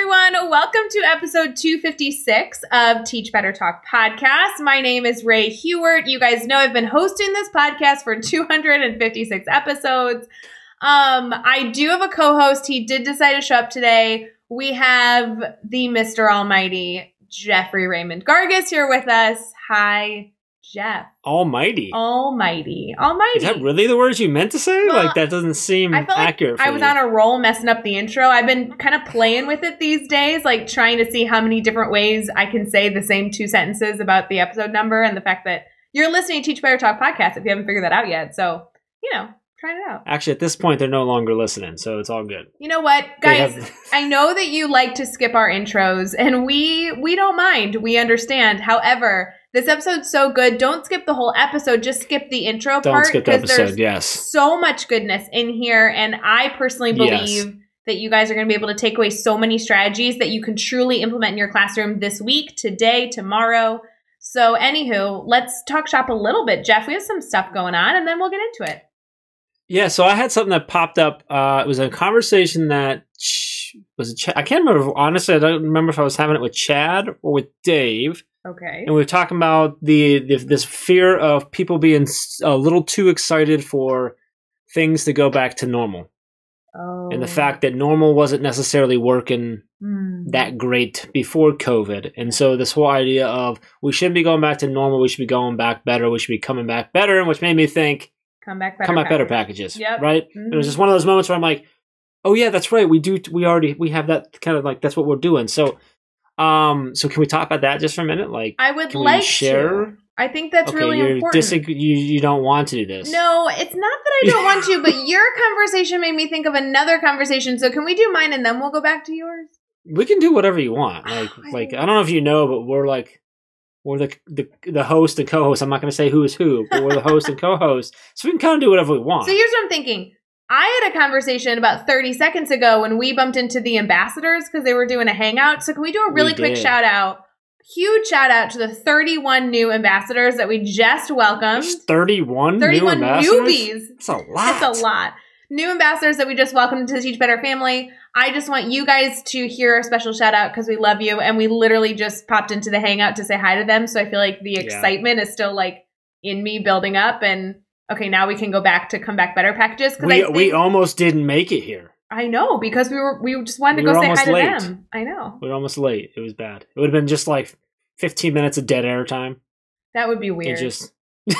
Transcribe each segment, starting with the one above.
Everyone, welcome to episode 256 of Teach Better Talk podcast. My name is Rae Hughart. You guys know I've been hosting this podcast for 256 episodes. Um, I do have a co-host. He did decide to show up today. We have the Mr. Almighty Jeffrey Raymond Gargas here with us. Hi, Jeff. Almighty. Almighty. Almighty. Is that really the words you meant to say? Well, like that doesn't seem I like accurate. for I was you. on a roll messing up the intro. I've been kind of playing with it these days, like trying to see how many different ways I can say the same two sentences about the episode number and the fact that you're listening to Teach Better Talk podcast if you haven't figured that out yet. So, you know, trying it out. Actually, at this point, they're no longer listening, so it's all good. You know what, guys? have- I know that you like to skip our intros, and we we don't mind. We understand. However, this episode's so good. Don't skip the whole episode. Just skip the intro Don't part skip the episode. there's Yes. so much goodness in here and i personally believe Yes. that you guys are going to be able to take away so many strategies that you can truly implement in your classroom this week today tomorrow so anywho let's talk shop a little bit jeff we have some stuff going on and then we'll get into it Yeah, so I had something that popped up. Uh, it was a conversation that was it Ch- I can't remember. Honestly, I don't remember if I was having it with Chad or with Dave, okay and we were talking about the, the this fear of people being a little too excited for things to go back to normal, oh and the fact that normal wasn't necessarily working Hmm. that great before COVID. And so this whole idea of we shouldn't be going back to normal, we should be going back better, we should be coming back better, and which made me think come back better come back better package. packages. Yep. Right? Mhm. It was just one of those moments where I'm like, oh yeah, that's right. We do. We already we have that kind of like that's what we're doing. So, um, so can we talk about that just for a minute? Like, i would like share? to i think that's okay, really important disag- you you don't want to do this. No, it's not that I don't want to, but your conversation made me think of another conversation. So can we do mine and then we'll go back to yours? we can do whatever you want. Like, I like I don't know if you know, but we're like. We're the, the the host and co-host. I'm not going to say who is who, but we're the host and co-host, so we can kind of do whatever we want. So here's what I'm thinking. I had a conversation about 30 seconds ago when we bumped into the ambassadors because they were doing a hangout. So can we do a really We quick did. shout out? Huge shout out to the 31 new ambassadors that we just welcomed. There's 31, 31 new newbies. That's a lot. It's a lot. New ambassadors that we just welcomed to the Teach Better family. I just want you guys to hear a special shout out because we love you. And we literally just popped into the hangout to say hi to them. So I feel like the Yeah. excitement is still like in me building up. And okay, now we can go back to come back better packages. Because We think, we almost didn't make it here. I know because we were we just wanted to go say hi almost to them. I know. We were almost late. It was bad. It would have been just like 15 minutes of dead air time. That would be It weird. just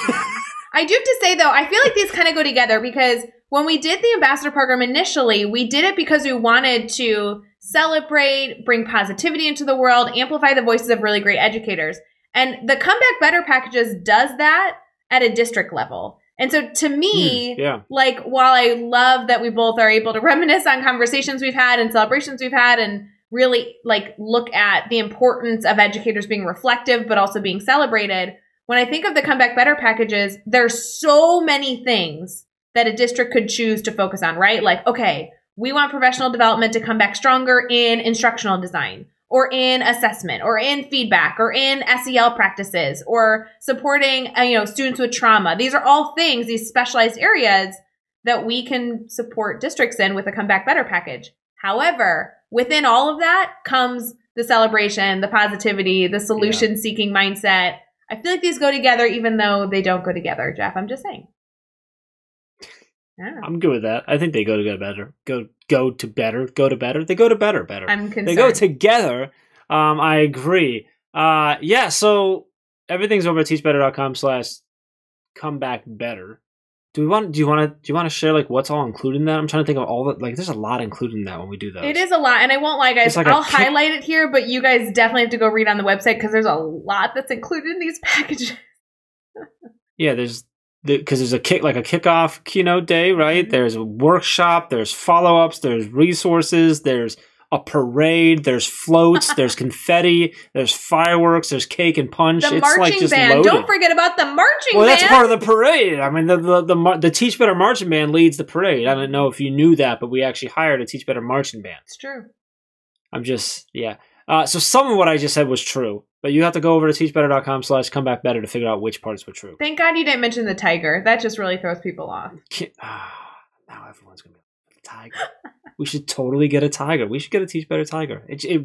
I do have to say though, I feel like these kind of go together because when we did the ambassador program initially, we did it because we wanted to celebrate, bring positivity into the world, amplify the voices of really great educators. And the Comeback Better packages does that at a district level. And so to me, Hmm, yeah. like while I love that we both are able to reminisce on conversations we've had and celebrations we've had and really like look at the importance of educators being reflective but also being celebrated, when I think of the Comeback Better packages, there's so many things that a district could choose to focus on, right? Like, okay, we want professional development to come back stronger in instructional design or in assessment or in feedback or in SEL practices or supporting uh, you know students with trauma. These are all things, these specialized areas that we can support districts in with a comeback better package. However, within all of that comes the celebration, the positivity, the solution seeking mindset. I feel like these go together even though they don't go together, Jeff. I'm just saying. Know. I'm good with that. I think they go to go better. Go go to better. Go to better. They go to better. Better. I'm concerned. they go together. Um, I agree. Uh, yeah. So everything's over at teachbetter.com slash come back better. Do we want? Do you want to? Do you want to share like what's all included in that? I'm trying to think of all that. Like, there's a lot included in that when we do that. It is a lot, and I won't lie, guys. Like I'll kick- highlight it here, but you guys definitely have to go read on the website because there's a lot that's included in these packages. Yeah, there's because there's a kick like a kickoff keynote day, right? Mhm. There's a workshop, there's follow ups, there's resources, there's a parade. There's floats. there's confetti. There's fireworks. There's cake and punch. The it's marching like just band. loaded. Don't forget about the marching well, band. that's part of the parade. I mean, the the the, mar- the Teach Better marching band leads the parade. I don't know if you knew that, but we actually hired a Teach Better marching band. it's true. I'm just yeah. Uh, so some of what I just said was true, but you have to go over to teachbetter.com slash come back better to figure out which parts were true. Thank God you didn't mention the tiger. That just really throws people off. Ah, now everyone's gonna be like, a tiger. we should totally get a tiger. We should get a Teach Better tiger. It it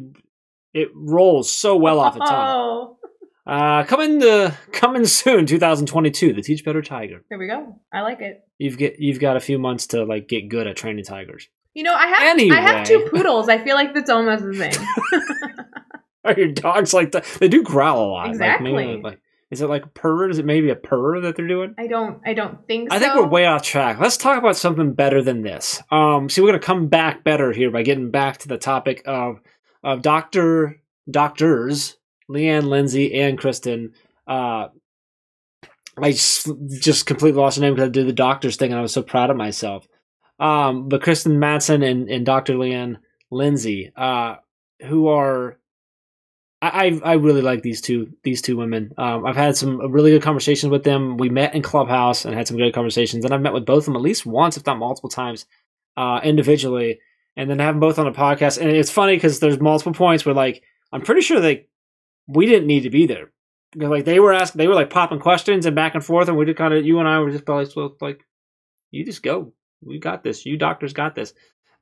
it rolls so well off the tongue. Oh, Uh, coming to coming soon, 2022, the Teach Better tiger. there we go. I like it. You've get you've got a few months to like get good at training tigers. You know, I have I have two poodles. I feel like that's almost the same. Are your dogs like that? They do growl a lot. Like, Exactly. maybe, like, is it like a purr? Is it maybe a purr that they're doing? I don't I don't think I so. think we're way off track. Let's talk about something better than this. Um, so we're gonna come back better here by getting back to the topic of of doctor doctors Leanne, Lindsay, and Kristen. Uh, I just, just completely lost her name because I did the doctors thing and I was so proud of myself. Um, but Kristen Mattson and, and Dr. Leanne Lindsay, uh, who are I, I really like these two these two women. Um, I've had some really good conversations with them. We met in Clubhouse and had some good conversations, and I've met with both of them at least once, if not multiple times, uh, individually, and then have them both on a podcast. And it's funny because there's multiple points where like I'm pretty sure they we didn't need to be there. Like they were asking, they were like popping questions and back and forth, and we just kind of you and I were just so, like, you just go, we got this, you doctors got this.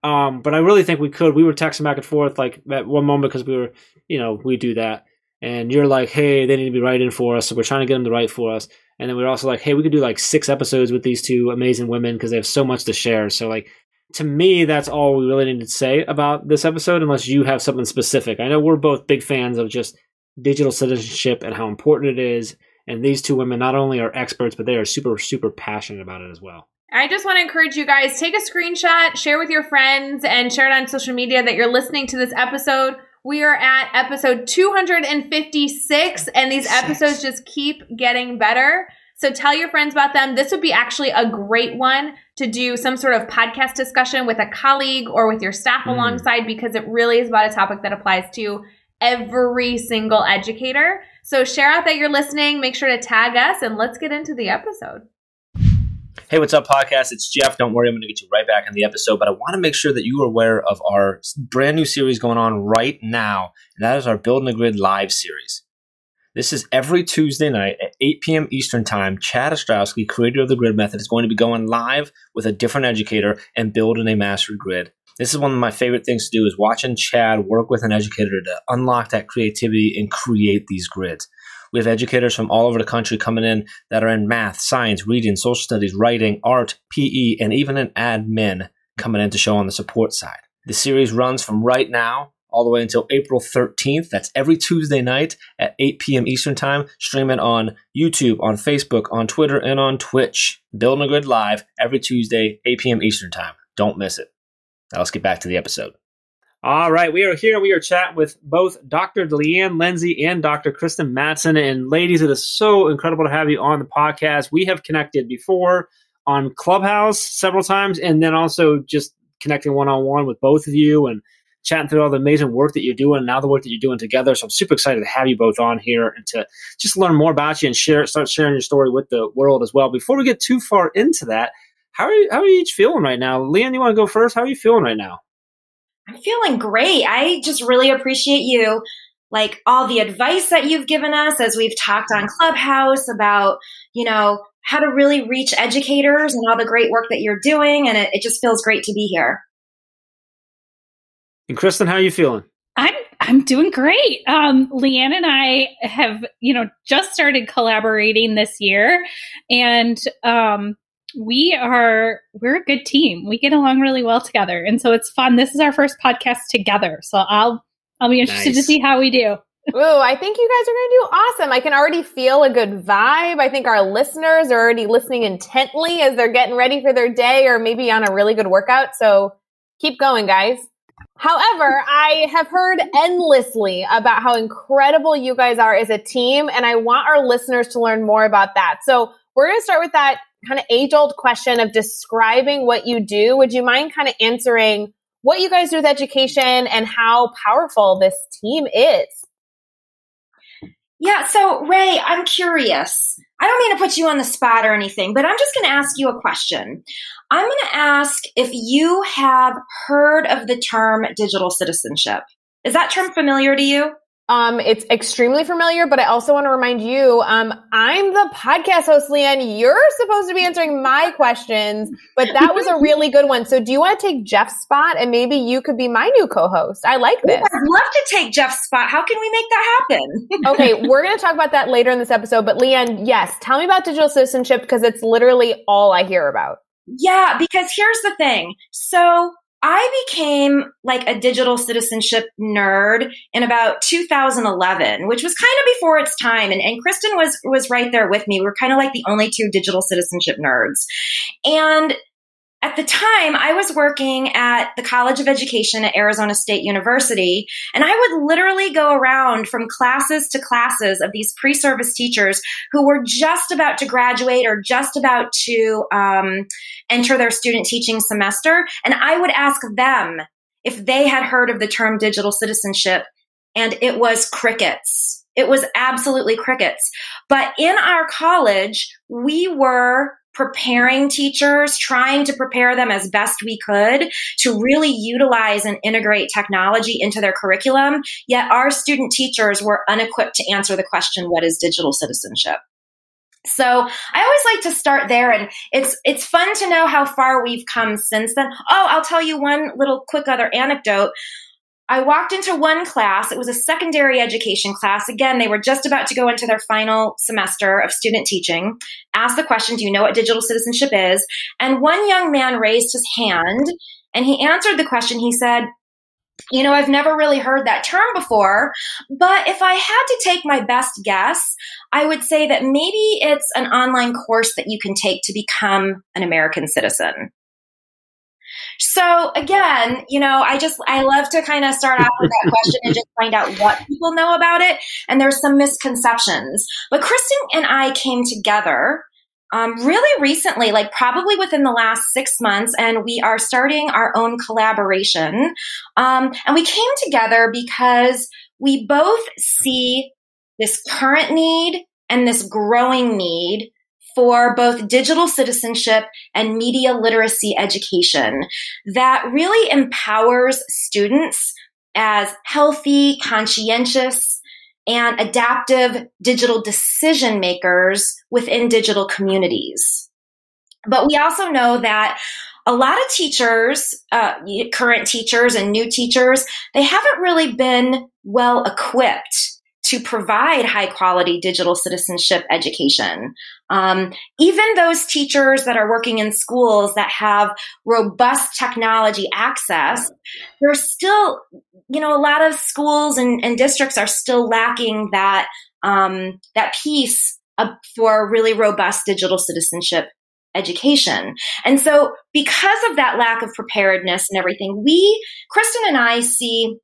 Um, but I really think we could. We were texting back and forth like at one moment because we were, you know, we do that. And you're like, hey, they need to be writing for us, so we're trying to get them to write for us. And then we are also like, hey, we could do like six episodes with these two amazing women because they have so much to share. So like, to me, that's all we really need to say about this episode, unless you have something specific. I know we're both big fans of just digital citizenship and how important it is. And these two women not only are experts, but they are super, super passionate about it as well. I just want to encourage you guys take a screenshot, share with your friends, and share it on social media that you're listening to this episode. We are at episode 256, and these episodes just keep getting better. So tell your friends about them. This would be actually a great one to do some sort of podcast discussion with a colleague or with your staff Mm. alongside because it really is about a topic that applies to every single educator. So share out that you're listening, make sure to tag us, and let's get into the episode. Hey, what's up, podcast? It's Jeff. Don't worry, I'm going to get you right back in the episode, but I want to make sure that you are aware of our brand new series going on right now, and that is our Building a Grid live series. This is every Tuesday night at 8 p.m. Eastern Time. Chad Ostrowski, creator of the Grid Method, is going to be going live with a different educator and building a mastery grid. This is one of my favorite things to do is watching Chad work with an educator to unlock that creativity and create these grids. We have educators from all over the country coming in that are in math, science, reading, social studies, writing, art, PE, and even an admin coming in to show on the support side. The series runs from right now all the way until April 13th. That's every Tuesday night at 8 p.m. Eastern Time. Stream it on YouTube, on Facebook, on Twitter, and on Twitch. Building a Grid Live every Tuesday, 8 p.m. Eastern Time. Don't miss it. Now let's get back to the episode. All right, we are here. We are chatting with both Dr. Leanne Lindsay and Dr. Kristen Mattson. And ladies, it is so incredible to have you on the podcast. We have connected before on Clubhouse several times, and then also just connecting one on one with both of you and chatting through all the amazing work that you're doing, and now the work that you're doing together. So I'm super excited to have you both on here and to just learn more about you and share, start sharing your story with the world as well. Before we get too far into that, how are you? How are you each feeling right now? Leanne, you want to go first? How are you feeling right now? I'm feeling great. I just really appreciate you, like all the advice that you've given us as we've talked on Clubhouse about, you know, how to really reach educators and all the great work that you're doing. And it, it just feels great to be here. And Kristen, how are you feeling? I'm I'm doing great. Um, Leanne and I have, you know, just started collaborating this year, and um, we are we're a good team. We get along really well together, and so it's fun. This is our first podcast together, so I'll I'll be interested to see how we do. Ooh, I think you guys are going to do awesome. I can already feel a good vibe. I think our listeners are already listening intently as they're getting ready for their day or maybe on a really good workout. So keep going, guys. However, I have heard endlessly about how incredible you guys are as a team, and I want our listeners to learn more about that. So we're going to start with that kind of age old question of describing what you do. Would you mind kind of answering what you guys do with education and how powerful this team is. Yeah, so Rae, I'm curious. I don't mean to put you on the spot or anything, but I'm just going to ask you a question. I'm going to ask if you have heard of the term digital citizenship. Is that term familiar to you? Um, it's extremely familiar, but I also want to remind you, um, I'm the podcast host, Leanne. You're supposed to be answering my questions, but that was a really good one. So do you want to take Jeff's spot and maybe you could be my new co-host? I like this. I'd love to take Jeff's spot. How can we make that happen? okay, we're going to talk about that later in this episode, but Leanne, yes, tell me about digital citizenship because it's literally all I hear about. Yeah, because here's the thing. So I became like a digital citizenship nerd in about 2011, which was kind of before its time. And, and Kristen was, was right there with me. We are kind of like the only two digital citizenship nerds. And at the time, I was working at the College of Education at Arizona State University, and I would literally go around from classes to classes of these pre service teachers who were just about to graduate or just about to um, enter their student teaching semester. And I would ask them if they had heard of the term digital citizenship, and it was crickets. It was absolutely crickets. But in our college, we were preparing teachers, trying to prepare them as best we could to really utilize and integrate technology into their curriculum. Yet our student teachers were unequipped to answer the question, what is digital citizenship? So I always like to start there and it's it's fun to know how far we've come since then. Oh, I'll tell you one little quick other anecdote. I walked into one class. It was a secondary education class. Again, they were just about to go into their final semester of student teaching. Asked the question, Do you know what digital citizenship is? And one young man raised his hand and he answered the question. He said, you know, I've never really heard that term before, but if I had to take my best guess, I would say that maybe it's an online course that you can take to become an American citizen. So again, you know, I just I love to kind of start off with that question and just find out what people know about it. And there's some misconceptions. But Kristen and I came together um, really recently, like probably within the last six months, and we are starting our own collaboration. Um, and we came together because we both see this current need and this growing need for both digital citizenship and media literacy education that really empowers students as healthy, conscientious, and adaptive digital decision makers within digital communities. But we also know that a lot of teachers, uh, current teachers and new teachers, they haven't really been well equipped to provide high quality digital citizenship education. Um, even those teachers that are working in schools that have robust technology access, there's still, you know, a lot of schools and, and districts are still lacking that um, that piece for really robust digital citizenship education. And so, because of that lack of preparedness and everything, we, Kristen and I, see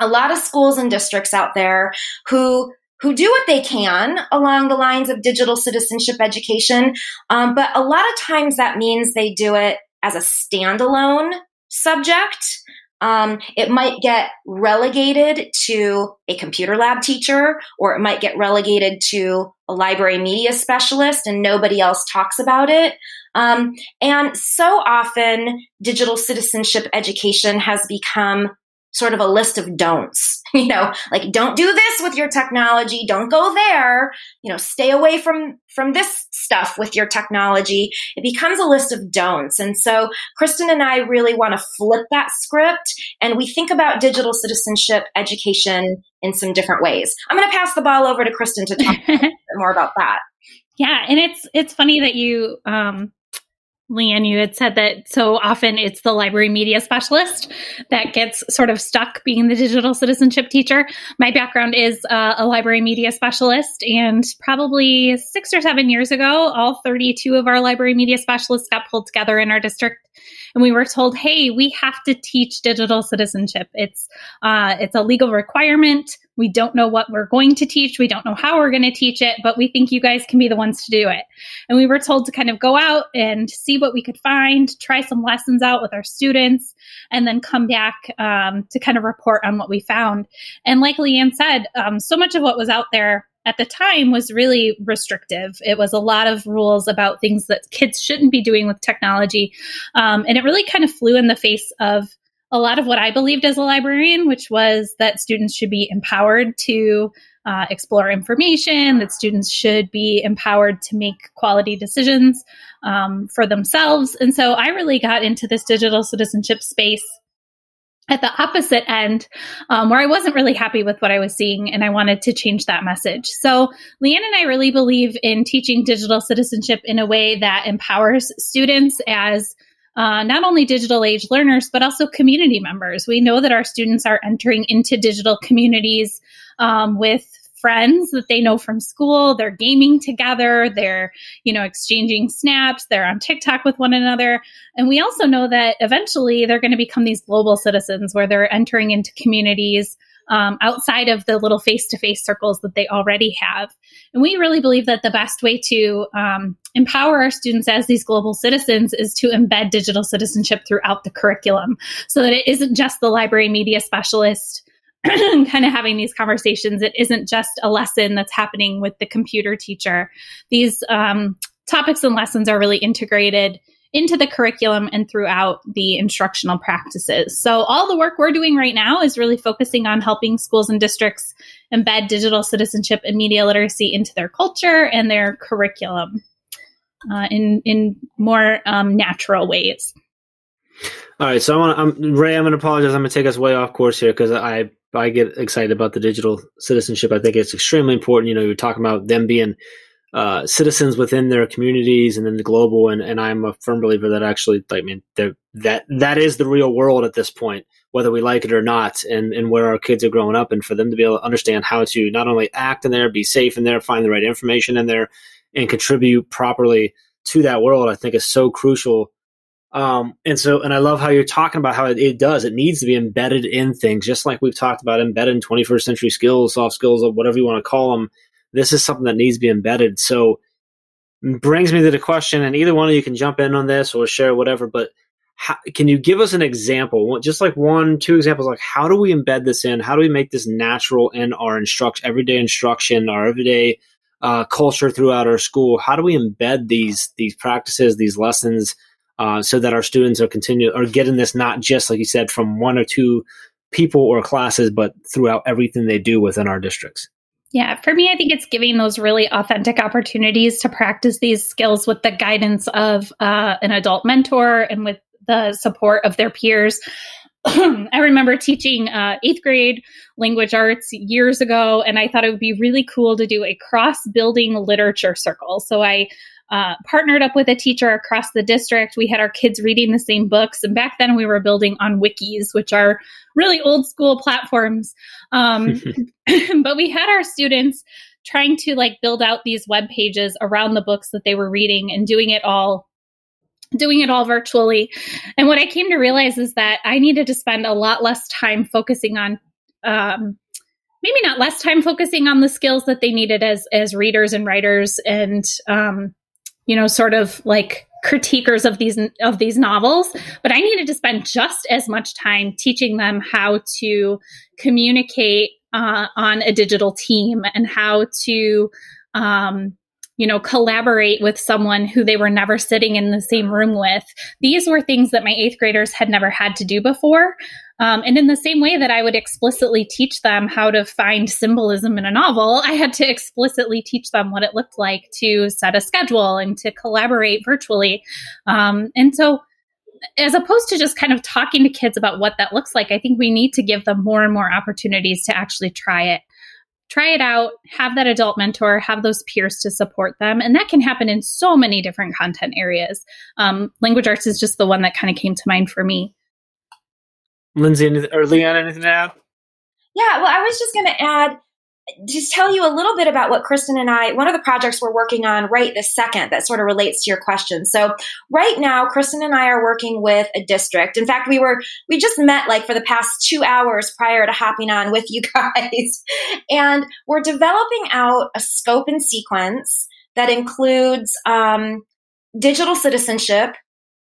a lot of schools and districts out there who who do what they can along the lines of digital citizenship education, um, but a lot of times that means they do it as a standalone subject. Um, it might get relegated to a computer lab teacher, or it might get relegated to a library media specialist, and nobody else talks about it. Um, and so often, digital citizenship education has become sort of a list of don'ts. You know, like don't do this with your technology, don't go there, you know, stay away from from this stuff with your technology. It becomes a list of don'ts. And so Kristen and I really want to flip that script and we think about digital citizenship education in some different ways. I'm going to pass the ball over to Kristen to talk more about that. Yeah, and it's it's funny that you um Leanne, you had said that so often it's the library media specialist that gets sort of stuck being the digital citizenship teacher. My background is uh, a library media specialist, and probably six or seven years ago, all 32 of our library media specialists got pulled together in our district and we were told, "Hey, we have to teach digital citizenship. It's uh, it's a legal requirement. We don't know what we're going to teach. We don't know how we're going to teach it, but we think you guys can be the ones to do it." And we were told to kind of go out and see what we could find, try some lessons out with our students, and then come back um, to kind of report on what we found. And like Leanne said, um, so much of what was out there at the time was really restrictive. It was a lot of rules about things that kids shouldn't be doing with technology. Um, and it really kind of flew in the face of a lot of what I believed as a librarian, which was that students should be empowered to uh, explore information, that students should be empowered to make quality decisions um, for themselves. And so I really got into this digital citizenship space at the opposite end um, where I wasn't really happy with what I was seeing and I wanted to change that message. So, Leanne and I really believe in teaching digital citizenship in a way that empowers students as uh, not only digital age learners, but also community members. We know that our students are entering into digital communities um, with friends that they know from school. They're gaming together. They're, you know, exchanging snaps. They're on TikTok with one another. And we also know that eventually they're going to become these global citizens where they're entering into communities um, outside of the little face to face circles that they already have. And we really believe that the best way to um, empower our students as these global citizens is to embed digital citizenship throughout the curriculum so that it isn't just the library media specialist kind of having these conversations. It isn't just a lesson that's happening with the computer teacher. These um, topics and lessons are really integrated into the curriculum and throughout the instructional practices. So, all the work we're doing right now is really focusing on helping schools and districts embed digital citizenship and media literacy into their culture and their curriculum uh, in in more um, natural ways. All right, so I want I'm Ray. I'm going to apologize. I'm going to take us way off course here because I I get excited about the digital citizenship. I think it's extremely important. You know, you're talking about them being uh, citizens within their communities and then the global, and, and I'm a firm believer that actually, I mean, that that is the real world at this point, whether we like it or not, and and where our kids are growing up, and for them to be able to understand how to not only act in there, be safe in there, find the right information in there, and contribute properly to that world, I think is so crucial um, and so, and I love how you're talking about how it, it, does. It needs to be embedded in things, just like we've talked about embedded in 21st century skills, soft skills, or whatever you want to call them. This is something that needs to be embedded. So, brings me to the question, and either one of you can jump in on this or share whatever. But how, can you give us an example, just like one, two examples, like how do we embed this in? How do we make this natural in our instruction, everyday instruction, our everyday uh, culture throughout our school? How do we embed these these practices, these lessons? Uh, so that our students are continue are getting this not just like you said from one or two people or classes, but throughout everything they do within our districts. Yeah, for me, I think it's giving those really authentic opportunities to practice these skills with the guidance of uh, an adult mentor and with the support of their peers. I remember teaching uh, eighth grade language arts years ago, and I thought it would be really cool to do a cross building literature circle. So I uh, partnered up with a teacher across the district. We had our kids reading the same books. And back then we were building on wikis, which are really old school platforms. Um, but we had our students trying to like build out these web pages around the books that they were reading and doing it all doing it all virtually. And what I came to realize is that I needed to spend a lot less time focusing on um, maybe not less time focusing on the skills that they needed as as readers and writers and um, you know, sort of like critiquers of these of these novels, but I needed to spend just as much time teaching them how to communicate uh, on a digital team and how to um, you know, collaborate with someone who they were never sitting in the same room with. These were things that my eighth graders had never had to do before. Um, and in the same way that I would explicitly teach them how to find symbolism in a novel, I had to explicitly teach them what it looked like to set a schedule and to collaborate virtually. Um, and so, as opposed to just kind of talking to kids about what that looks like, I think we need to give them more and more opportunities to actually try it try it out, have that adult mentor, have those peers to support them. And that can happen in so many different content areas. Um, language arts is just the one that kind of came to mind for me. Lindsay or Leanne, anything to add? Yeah, well, I was just going to add just tell you a little bit about what Kristen and I, one of the projects we're working on right this second that sort of relates to your question. So right now, Kristen and I are working with a district. In fact, we were, we just met like for the past two hours prior to hopping on with you guys. and we're developing out a scope and sequence that includes um, digital citizenship,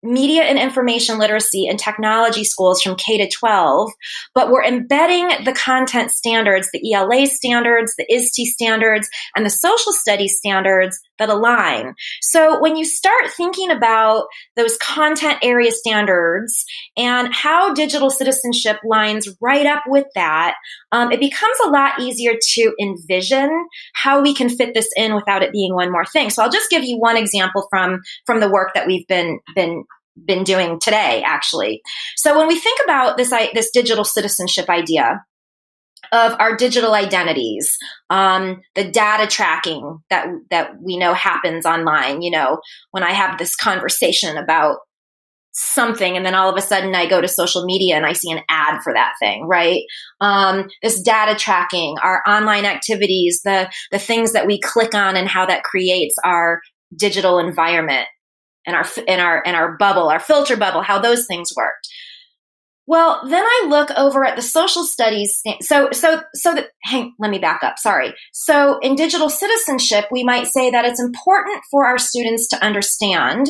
media and information literacy and technology schools from K to 12, but we're embedding the content standards, the ELA standards, the ISTE standards, and the social studies standards that align. So when you start thinking about those content area standards and how digital citizenship lines right up with that, um, it becomes a lot easier to envision how we can fit this in without it being one more thing. So I'll just give you one example from from the work that we've been been been doing today, actually. So when we think about this, this digital citizenship idea, of our digital identities, um, the data tracking that that we know happens online. You know, when I have this conversation about something, and then all of a sudden I go to social media and I see an ad for that thing, right? Um, this data tracking, our online activities, the the things that we click on, and how that creates our digital environment and our and our and our bubble, our filter bubble, how those things worked. Well, then I look over at the social studies. So, so, so that, hang, let me back up. Sorry. So in digital citizenship, we might say that it's important for our students to understand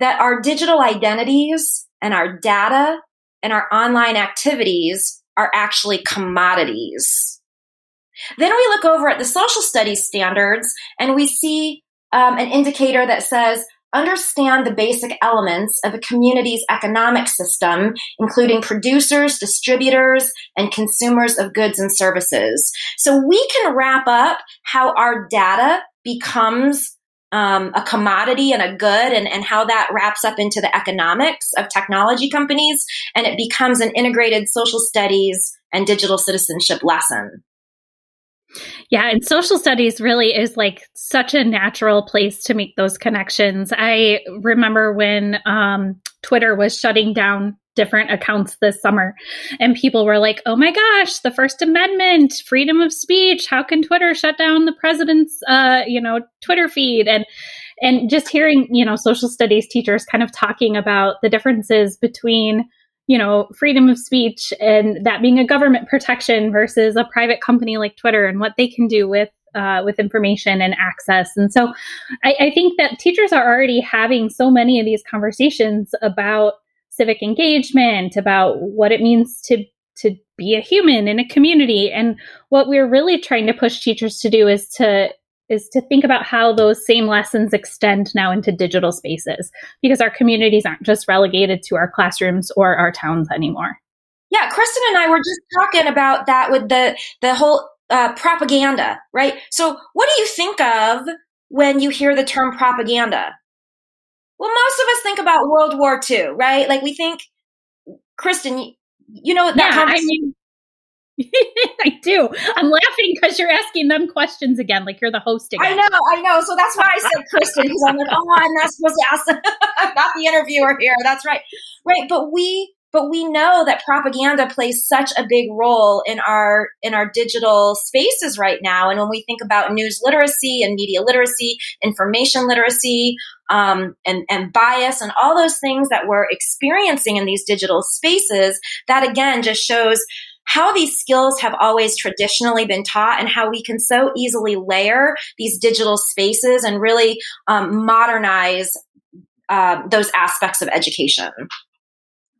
that our digital identities and our data and our online activities are actually commodities. Then we look over at the social studies standards and we see um, an indicator that says understand the basic elements of a community's economic system, including producers, distributors, and consumers of goods and services. So we can wrap up how our data becomes um, a commodity and a good and, and how that wraps up into the economics of technology companies and it becomes an integrated social studies and digital citizenship lesson. Yeah, and social studies really is like such a natural place to make those connections. I remember when um, Twitter was shutting down different accounts this summer and people were like oh my gosh the first amendment freedom of speech how can twitter shut down the president's uh, you know twitter feed and and just hearing you know social studies teachers kind of talking about the differences between you know, freedom of speech and that being a government protection versus a private company like Twitter and what they can do with uh, with information and access. And so I, I think that teachers are already having so many of these conversations about civic engagement, about what it means to to be a human in a community. And what we're really trying to push teachers to do is to is to think about how those same lessons extend now into digital spaces because our communities aren't just relegated to our classrooms or our towns anymore. Yeah, Kristen and I were just talking about that with the the whole uh, propaganda, right? So, what do you think of when you hear the term propaganda? Well, most of us think about World War II, right? Like we think, Kristen, you, you know that yeah, I mean, I do. I'm laughing because you're asking them questions again, like you're the host again. I know, I know. So that's why I said Kristen, because I'm like, oh, I'm not supposed to ask. I'm not the interviewer here. That's right, right. But we, but we know that propaganda plays such a big role in our in our digital spaces right now. And when we think about news literacy and media literacy, information literacy, um, and and bias, and all those things that we're experiencing in these digital spaces, that again just shows how these skills have always traditionally been taught and how we can so easily layer these digital spaces and really um, modernize uh, those aspects of education.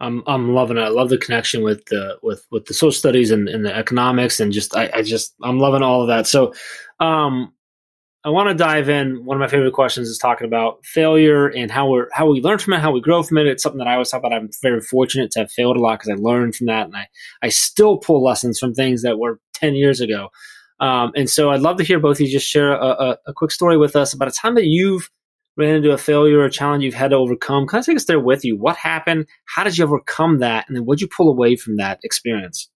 I'm I'm loving it. I love the connection with the with with the social studies and, and the economics and just I, I just I'm loving all of that. So um I want to dive in. One of my favorite questions is talking about failure and how we how we learn from it, how we grow from it. It's something that I always talk about. I'm very fortunate to have failed a lot because I learned from that, and I I still pull lessons from things that were ten years ago. Um, and so I'd love to hear both of you just share a, a, a, quick story with us about a time that you've ran into a failure or a challenge you've had to overcome. Kind of take us there with you. What happened? How did you overcome that? And then what did you pull away from that experience?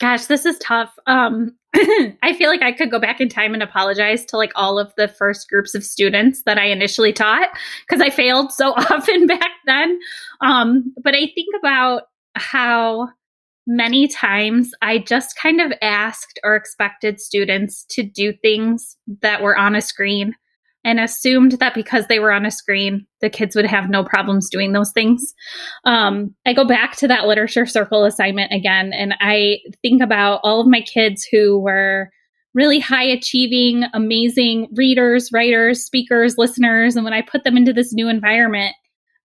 Gosh, this is tough. Um, I feel like I could go back in time and apologize to like all of the first groups of students that I initially taught because I failed so often back then. Um, but I think about how many times I just kind of asked or expected students to do things that were on a screen and assumed that because they were on a screen, the kids would have no problems doing those things. Um, I go back to that literature circle assignment again, and I think about all of my kids who were really high achieving, amazing readers, writers, speakers, listeners. And when I put them into this new environment,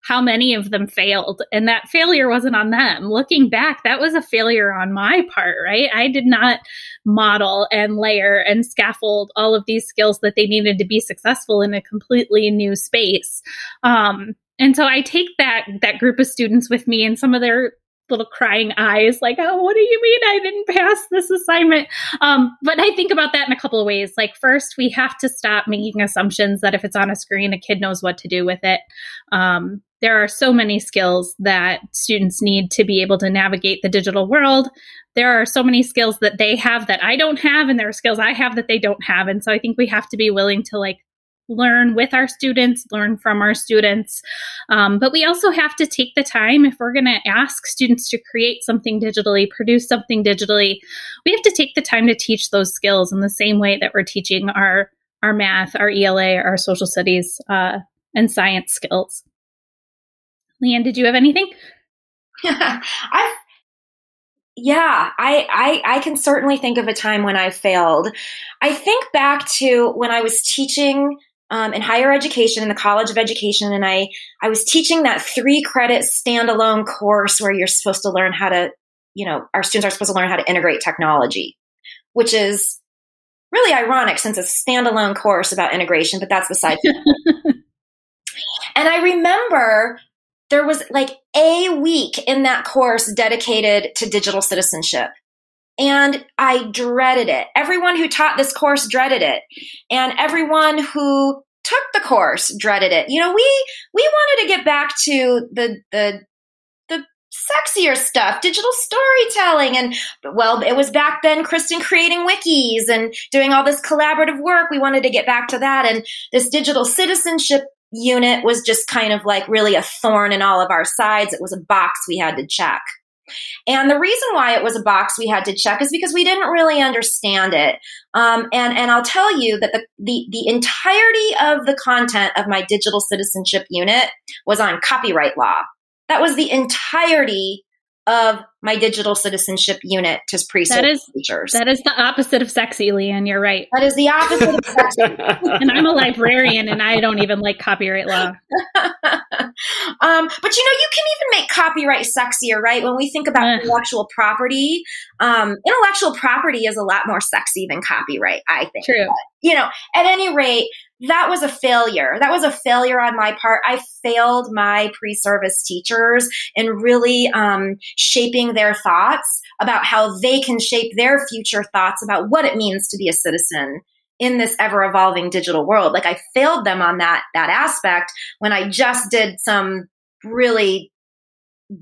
how many of them failed. And that failure wasn't on them. Looking back, that was a failure on my part, right? I did not model and layer and scaffold all of these skills that they needed to be successful in a completely new space. Um, and so I take that that group of students with me and some of their little crying eyes like oh what do you mean i didn't pass this assignment um, but i think about that in a couple of ways like first we have to stop making assumptions that if it's on a screen a kid knows what to do with it um, there are so many skills that students need to be able to navigate the digital world. There are so many skills that they have that I don't have, and there are skills I have that they don't have. And so I think we have to be willing to like learn with our students, learn from our students. Um, but we also have to take the time, if we're going to ask students to create something digitally, produce something digitally, we have to take the time to teach those skills in the same way that we're teaching our, our math, our ELA, our social studies, uh, and science skills. Leanne, did you have anything? I yeah, I, I I can certainly think of a time when I failed. I think back to when I was teaching um, in higher education in the College of Education, and I I was teaching that three credit standalone course where you're supposed to learn how to, you know, our students are supposed to learn how to integrate technology, which is really ironic since it's a standalone course about integration, but that's the side. and I remember there was like a week in that course dedicated to digital citizenship. And I dreaded it. Everyone who taught this course dreaded it. And everyone who took the course dreaded it. You know, we we wanted to get back to the the the sexier stuff, digital storytelling and well, it was back then Kristen creating wikis and doing all this collaborative work. We wanted to get back to that and this digital citizenship unit was just kind of like really a thorn in all of our sides. It was a box we had to check. And the reason why it was a box we had to check is because we didn't really understand it. Um, and and I'll tell you that the, the the entirety of the content of my digital citizenship unit was on copyright law. That was the entirety of my digital citizenship unit to pre that is, features. That is the opposite of sexy, Leanne. You're right. That is the opposite of sexy. and I'm a librarian and I don't even like copyright law. um, but you know, you can even make copyright sexier, right? When we think about uh. intellectual property, um, intellectual property is a lot more sexy than copyright, I think. True. But, you know, at any rate, that was a failure. That was a failure on my part. I failed my pre service teachers in really um, shaping their thoughts about how they can shape their future thoughts about what it means to be a citizen in this ever evolving digital world. Like I failed them on that that aspect when I just did some really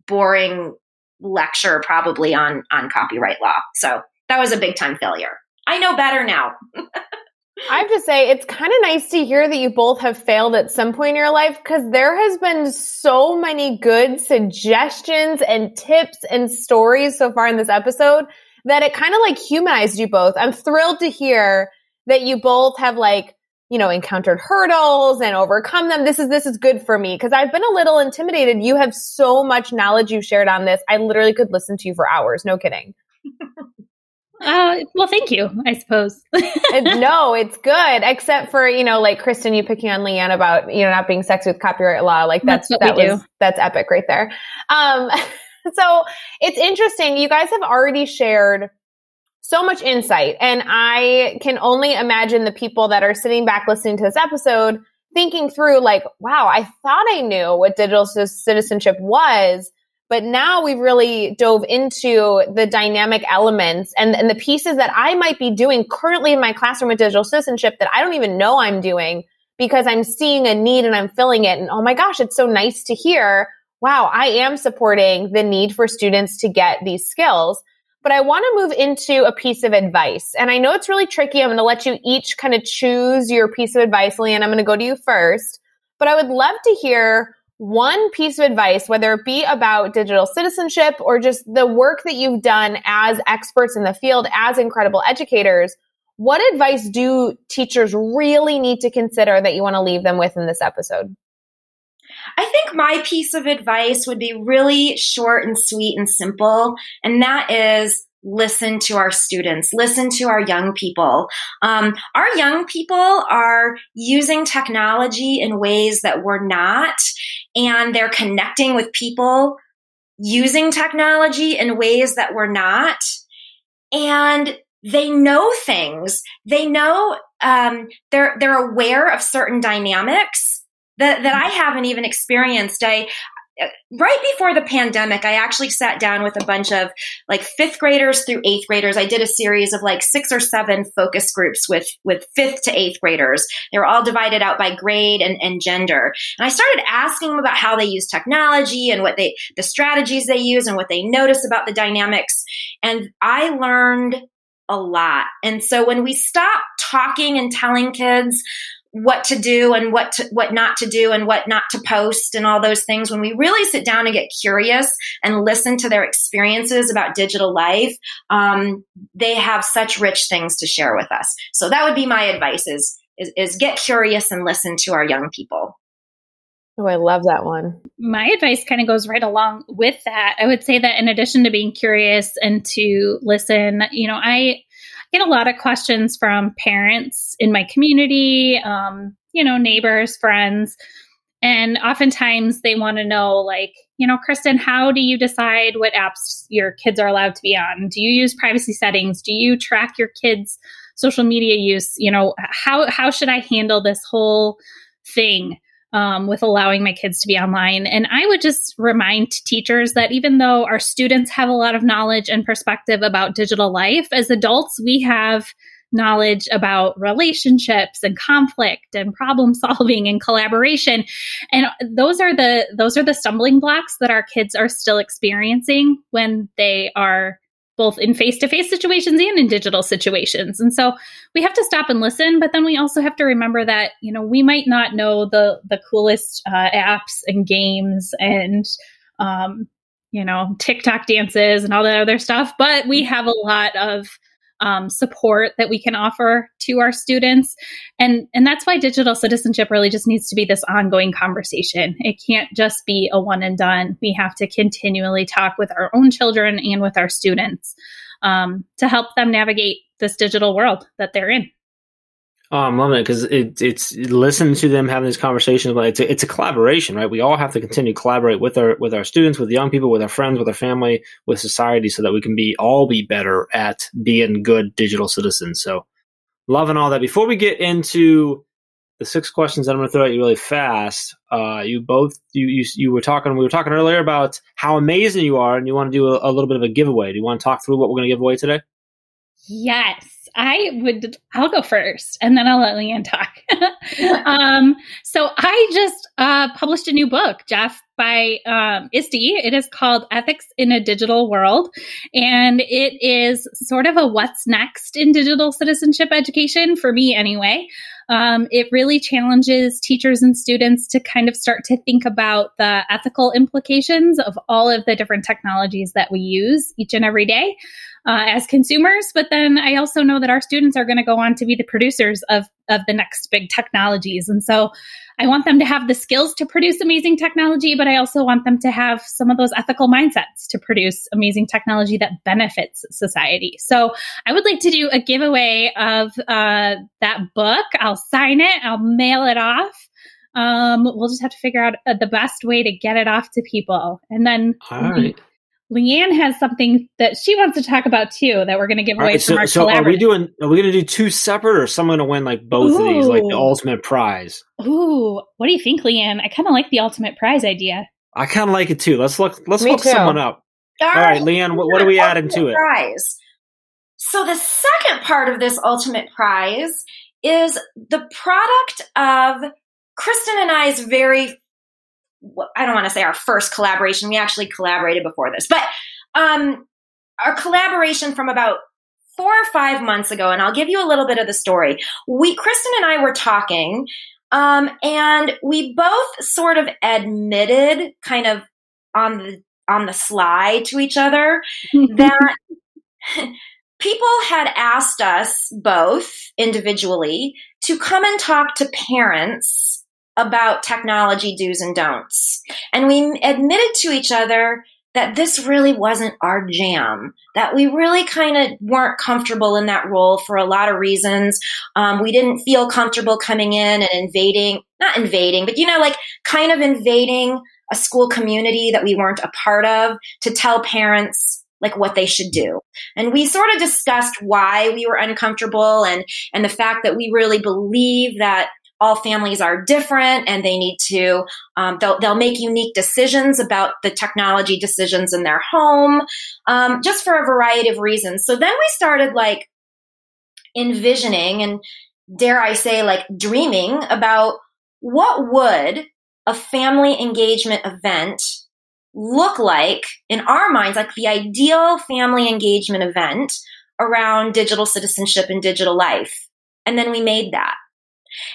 boring lecture probably on on copyright law. So that was a big time failure. I know better now. I have to say, it's kind of nice to hear that you both have failed at some point in your life because there has been so many good suggestions and tips and stories so far in this episode that it kind of like humanized you both. I'm thrilled to hear that you both have like, you know, encountered hurdles and overcome them. This is, this is good for me because I've been a little intimidated. You have so much knowledge you've shared on this. I literally could listen to you for hours. No kidding. Uh, well, thank you, I suppose. no, it's good, except for, you know, like Kristen, you picking on Leanne about, you know, not being sexy with copyright law. Like that's, that's that was, do. that's epic right there. Um, so it's interesting. You guys have already shared so much insight and I can only imagine the people that are sitting back listening to this episode thinking through like, wow, I thought I knew what digital citizenship was but now we've really dove into the dynamic elements and, and the pieces that I might be doing currently in my classroom with digital citizenship that I don't even know I'm doing because I'm seeing a need and I'm filling it. And oh my gosh, it's so nice to hear. Wow, I am supporting the need for students to get these skills. But I want to move into a piece of advice. And I know it's really tricky. I'm going to let you each kind of choose your piece of advice. Leanne, I'm going to go to you first. But I would love to hear one piece of advice, whether it be about digital citizenship or just the work that you've done as experts in the field, as incredible educators, what advice do teachers really need to consider that you want to leave them with in this episode? I think my piece of advice would be really short and sweet and simple, and that is listen to our students, listen to our young people. Um, our young people are using technology in ways that we're not, and they're connecting with people using technology in ways that we're not. And they know things. They know um, they're they're aware of certain dynamics that that I haven't even experienced. I right before the pandemic, I actually sat down with a bunch of like fifth graders through eighth graders. I did a series of like six or seven focus groups with, with fifth to eighth graders. They were all divided out by grade and, and gender. And I started asking them about how they use technology and what they, the strategies they use and what they notice about the dynamics. And I learned a lot. And so when we stop talking and telling kids, what to do and what to, what not to do and what not to post and all those things when we really sit down and get curious and listen to their experiences about digital life um, they have such rich things to share with us so that would be my advice is, is, is get curious and listen to our young people Oh, I love that one. My advice kind of goes right along with that. I would say that in addition to being curious and to listen, you know, I get a lot of questions from parents in my community, um, you know, neighbors, friends. And oftentimes they want to know, like, you know, Kristen, how do you decide what apps your kids are allowed to be on? Do you use privacy settings? Do you track your kids' social media use? You know, how how should I handle this whole thing? Um, with allowing my kids to be online. And I would just remind teachers that even though our students have a lot of knowledge and perspective about digital life, as adults, we have knowledge about relationships and conflict and problem solving and collaboration and those are the those are the stumbling blocks that our kids are still experiencing when they are both in face to face situations and in digital situations. And so we have to stop and listen, but then we also have to remember that, you know, we might not know the, the coolest uh, apps and games and, um, you know, TikTok dances and all that other stuff, but we have a lot of um, support that we can offer to our students. And and that's why digital citizenship really just needs to be this ongoing conversation. It can't just be a one and done. We have to continually talk with our own children and with our students um, to help them navigate this digital world that they're in Oh, I'm loving it because it, it's listening to them having these conversations, but it's a, it's a collaboration, right? We all have to continue to collaborate with our with our students, with young people, with our friends, with our family, with society, so that we can be all be better at being good digital citizens. So, loving all that. Before we get into the six questions that I'm going to throw at you really fast, uh, you both you, you you were talking we were talking earlier about how amazing you are, and you want to do a, a little bit of a giveaway. Do you want to talk through what we're going to give away today? Yes. I would, I'll go first and then I'll let Leanne talk. um, so I just uh, published a new book, Jeff, by um, ISTE. It is called Ethics in a Digital World. And it is sort of a what's next in digital citizenship education, for me anyway. Um, it really challenges teachers and students to kind of start to think about the ethical implications of all of the different technologies that we use each and every day uh, as consumers. But then I also know that our students are going to go on to be the producers of, of the next big technologies. And so I want them to have the skills to produce amazing technology, but I also want them to have some of those ethical mindsets to produce amazing technology that benefits society. So I would like to do a giveaway of uh, that book. I'll sign it, I'll mail it off. Um, we'll just have to figure out uh, the best way to get it off to people. And then All right. Leanne has something that she wants to talk about too that we're going to give away right, from so, our so are we doing? Are we going to do two separate, or someone going to win like both of these, like the ultimate prize? Ooh, what do you think, Leanne? I kind of like the ultimate prize idea. I kind of like it too. Let's look. Let's Me look too. someone up. All right, Leanne, what, what are we adding to it? Prize. So the second part of this ultimate prize is the product of Kristen and I's very I don't want to say our first collaboration. We actually collaborated before this, but um, our collaboration from about four or five months ago, and I'll give you a little bit of the story. We, Kristen and I were talking Um, and we both sort of admitted, kind of on the on the sly to each other, that people had asked us both individually to come and talk to parents about technology do's and don'ts. And we admitted to each other that this really wasn't our jam, that we really kind of weren't comfortable in that role for a lot of reasons. Um, we didn't feel comfortable coming in and invading, not invading, but you know, like kind of invading a school community that we weren't a part of to tell parents like what they should do. And we sort of discussed why we were uncomfortable and, and the fact that we really believe that all families are different and they need to um, they'll, they'll make unique decisions about the technology decisions in their home um, just for a variety of reasons. So then we started like envisioning and dare i say like dreaming about what would a family engagement event look like in our minds like the ideal family engagement event around digital citizenship and digital life. And then we made that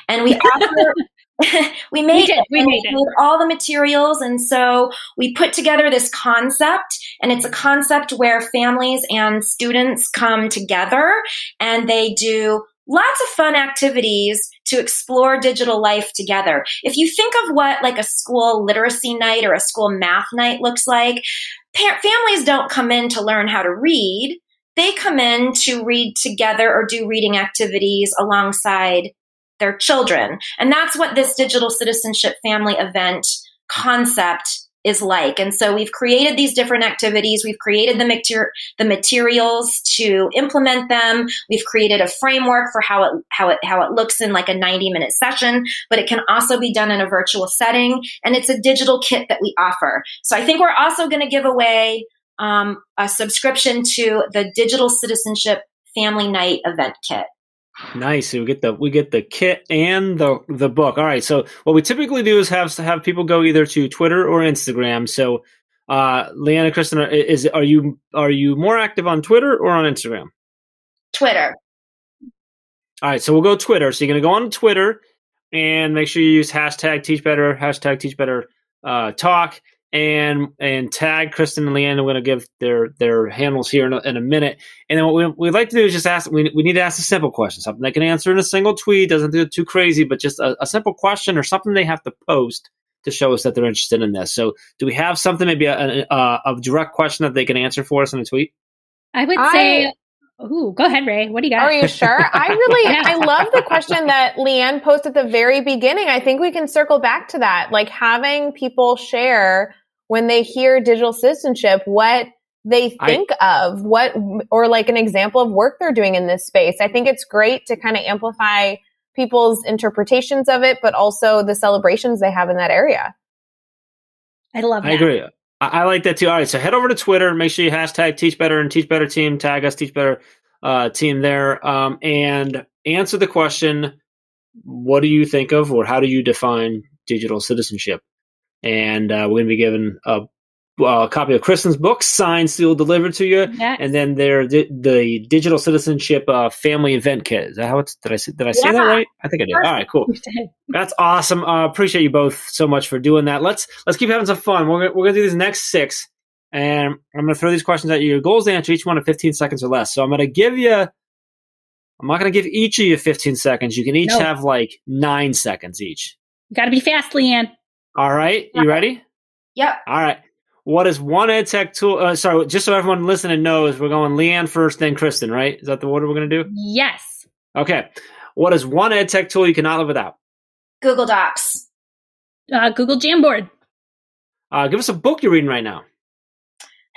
and we offer we made we did. We made, we made all the materials, and so we put together this concept. And it's a concept where families and students come together, and they do lots of fun activities to explore digital life together. If you think of what like a school literacy night or a school math night looks like, pa- families don't come in to learn how to read. They come in to read together or do reading activities alongside their children. And that's what this digital citizenship family event concept is like. And so we've created these different activities. We've created the, mater- the materials to implement them. We've created a framework for how it, how it, how it looks in like a 90 minute session, but it can also be done in a virtual setting. And it's a digital kit that we offer. So I think we're also going to give away um, a subscription to the digital citizenship family night event kit. Nice. So we get the we get the kit and the the book. All right. So what we typically do is have have people go either to Twitter or Instagram. So, uh, Leanna, Kristen, is are you are you more active on Twitter or on Instagram? Twitter. All right. So we'll go Twitter. So you're gonna go on Twitter and make sure you use hashtag Teach Better hashtag Teach Better uh, Talk and and tag Kristen and Leanne. We're going to give their their handles here in a, in a minute. And then what we, we'd like to do is just ask. We, we need to ask a simple question, something they can answer in a single tweet. Doesn't do it too crazy, but just a, a, simple question or something they have to post to show us that they're interested in this. So, do we have something maybe a, a, a direct question that they can answer for us in a tweet? I would say. Ooh, go ahead, Rae. What do you got? Are you sure? I really, I love the question that Leanne posted at the very beginning. I think we can circle back to that, like having people share when they hear digital citizenship, what they think I, of, what, or like an example of work they're doing in this space. I think it's great to kind of amplify people's interpretations of it, but also the celebrations they have in that area. I love that. I agree. I, I like that too. All right. So head over to Twitter and make sure you hashtag Teach Better and Teach Better Team, tag us Teach Better uh, team there, um, and answer the question what do you think of or how do you define digital citizenship? And uh, we're going to be given a, a, copy of Kristen's book, signed, sealed, delivered to you, yes. and then there the, the digital citizenship uh, family event kit. Is that how it's? Did I say, did I say yeah. that right? I think I did. All right, cool. That's awesome. Uh, appreciate you both so much for doing that. Let's let's keep having some fun. We're gonna, we're gonna do these next six, and I'm gonna throw these questions at you. Your goal is to answer each one in 15 seconds or less. So I'm gonna give you. I'm not going to give each of you 15 seconds. You can each No. have like nine seconds each. You got to be fast, Leanne. All right, you ready? Yep. All right. What is one ed tech tool? Uh, sorry, just so everyone listening knows, we're going Leanne first, then Kristen, right? Is that the order we're going to do? Yes. Okay. What is one ed tech tool you cannot live without? Google Docs. Uh, Google Jamboard. Uh, give us a book you're reading right now.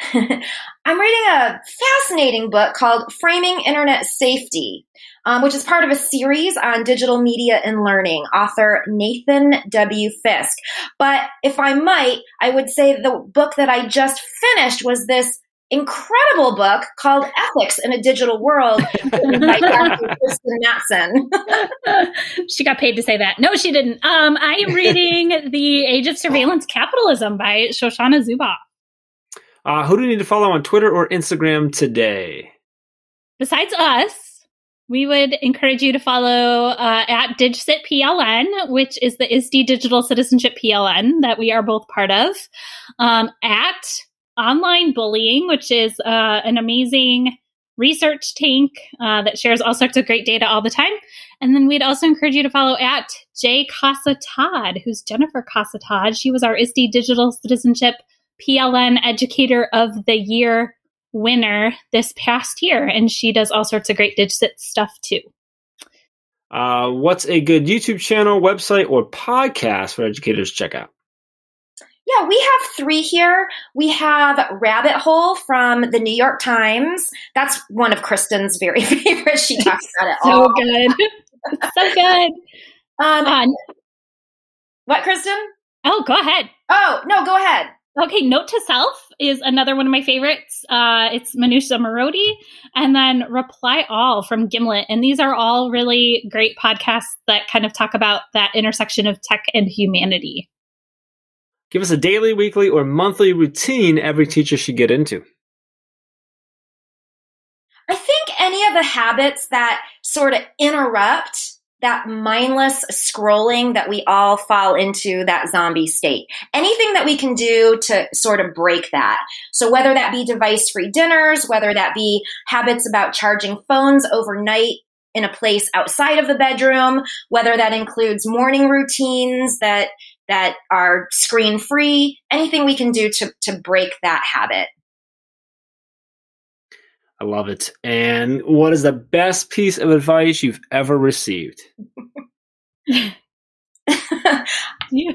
I'm reading a fascinating book called Framing Internet Safety, um, which is part of a series on digital media and learning, author Nathan W. Fisk. But if I might, I would say the book that I just finished was this incredible book called Ethics in a Digital World by Dr. Kristen Mattson. she got paid to say that. No, she didn't. Um, I am reading The Age of Surveillance Capitalism by Shoshana Zuboff. Uh, who do you need to follow on Twitter or Instagram today? Besides us, we would encourage you to follow uh, at DigCit PLN, which is the ISTE Digital Citizenship PLN that we are both part of, um, at Online Bullying, which is uh, an amazing research tank uh, that shares all sorts of great data all the time. And then we'd also encourage you to follow at J Casa Todd, who's Jennifer Casa Todd. She was our ISTE Digital Citizenship PLN Educator of the Year winner this past year, and she does all sorts of great DigCit stuff too. Uh, what's a good YouTube channel, website, or podcast for educators to check out? Yeah, we have three here. We have Rabbit Hole from the New York Times. That's one of Kristen's very favorites. She talks about it all. so all. good. so good. Um, On. what, Kristen? Oh, go ahead. Oh, no, go ahead. Okay, Note to Self is another one of my favorites. Uh, it's Manoush Zomorodi, and then Reply All from Gimlet. And these are all really great podcasts that kind of talk about that intersection of tech and humanity. Give us a daily, weekly, or monthly routine every teacher should get into. I think any of the habits that sort of interrupt that mindless scrolling that we all fall into that zombie state. Anything that we can do to sort of break that. So whether that be device free dinners, whether that be habits about charging phones overnight in a place outside of the bedroom, whether that includes morning routines that that are screen free, anything we can do to to break that habit. I love it. And what is the best piece of advice you've ever received? Do you,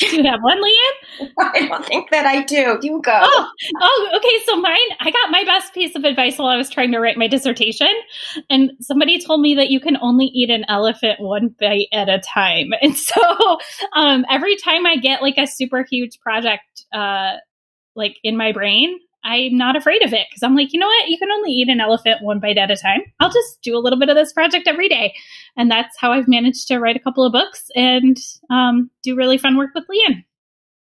you have one, Leanne? I don't think that I do. You go. Oh, oh, okay. So mine, I got my best piece of advice while I was trying to write my dissertation, and somebody told me that you can only eat an elephant one bite at a time. And so, um, every time I get like a super huge project, uh, like in my brain, I'm not afraid of it because I'm like, you know what? You can only eat an elephant one bite at a time. I'll just do a little bit of this project every day. And that's how I've managed to write a couple of books and um, do really fun work with Leanne.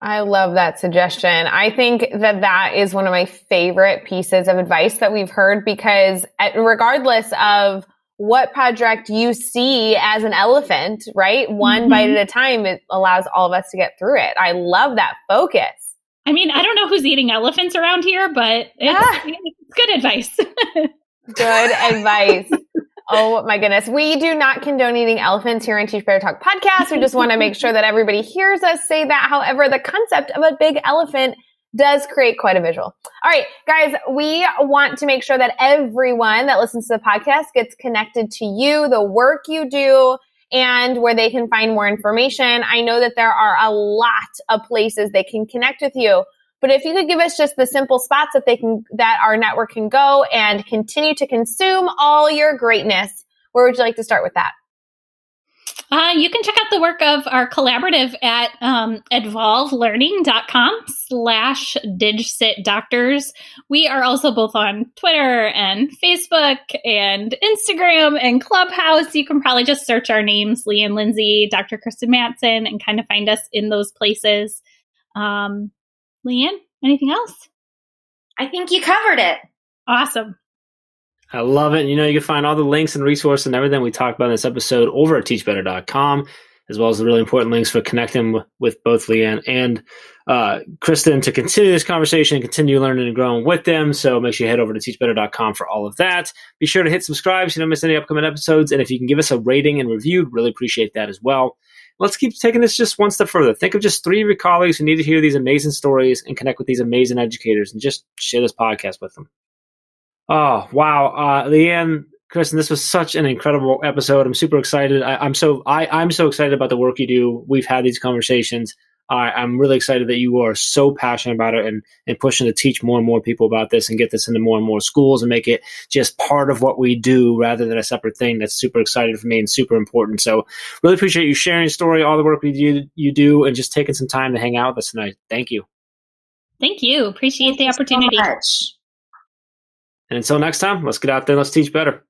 I love that suggestion. I think that that is one of my favorite pieces of advice that we've heard because at, regardless of what project you see as an elephant, right? One Mhm. bite at a time, it allows all of us to get through it. I love that focus. I mean, I don't know who's eating elephants around here, but it's, Ah. it's good advice. Good advice. Oh my goodness. We do not condone eating elephants here on Teach Better Talk podcast. We just want to make sure that everybody hears us say that. However, the concept of a big elephant does create quite a visual. All right, guys, we want to make sure that everyone that listens to the podcast gets connected to you, the work you do, and where they can find more information. I know that there are a lot of places they can connect with you. But if you could give us just the simple spots that they can, that our network can go and continue to consume all your greatness, where would you like to start with that? Uh, you can check out the work of our collaborative at um, advolvelearning.com slash digcit doctors. We are also both on Twitter and Facebook and Instagram and Clubhouse. You can probably just search our names, Leanne Lindsay, Dr. Kristen Mattson, and kind of find us in those places. Um, Leanne, anything else? I think you covered it. Awesome. I love it. You know, you can find all the links and resources and everything we talked about in this episode over at teachbetter.com, as well as the really important links for connecting with both Leanne and uh, Kristen to continue this conversation and continue learning and growing with them. So make sure you head over to teachbetter.com for all of that. Be sure to hit subscribe so you don't miss any upcoming episodes. And if you can give us a rating and review, really appreciate that as well. Let's keep taking this just one step further. Think of just three of your colleagues who need to hear these amazing stories and connect with these amazing educators and just share this podcast with them. Oh wow, uh, Leanne, Kristen, this was such an incredible episode. I'm super excited. I, I'm so I, I'm so excited about the work you do. We've had these conversations. I, I'm really excited that you are so passionate about it and and pushing to teach more and more people about this and get this into more and more schools and make it just part of what we do rather than a separate thing. That's super exciting for me and super important. So really appreciate you sharing your story, all the work we do, you do, and just taking some time to hang out with us tonight. Thank you. Thank you. Appreciate Thank the you so opportunity. much. And until next time, let's get out there. Let's teach better.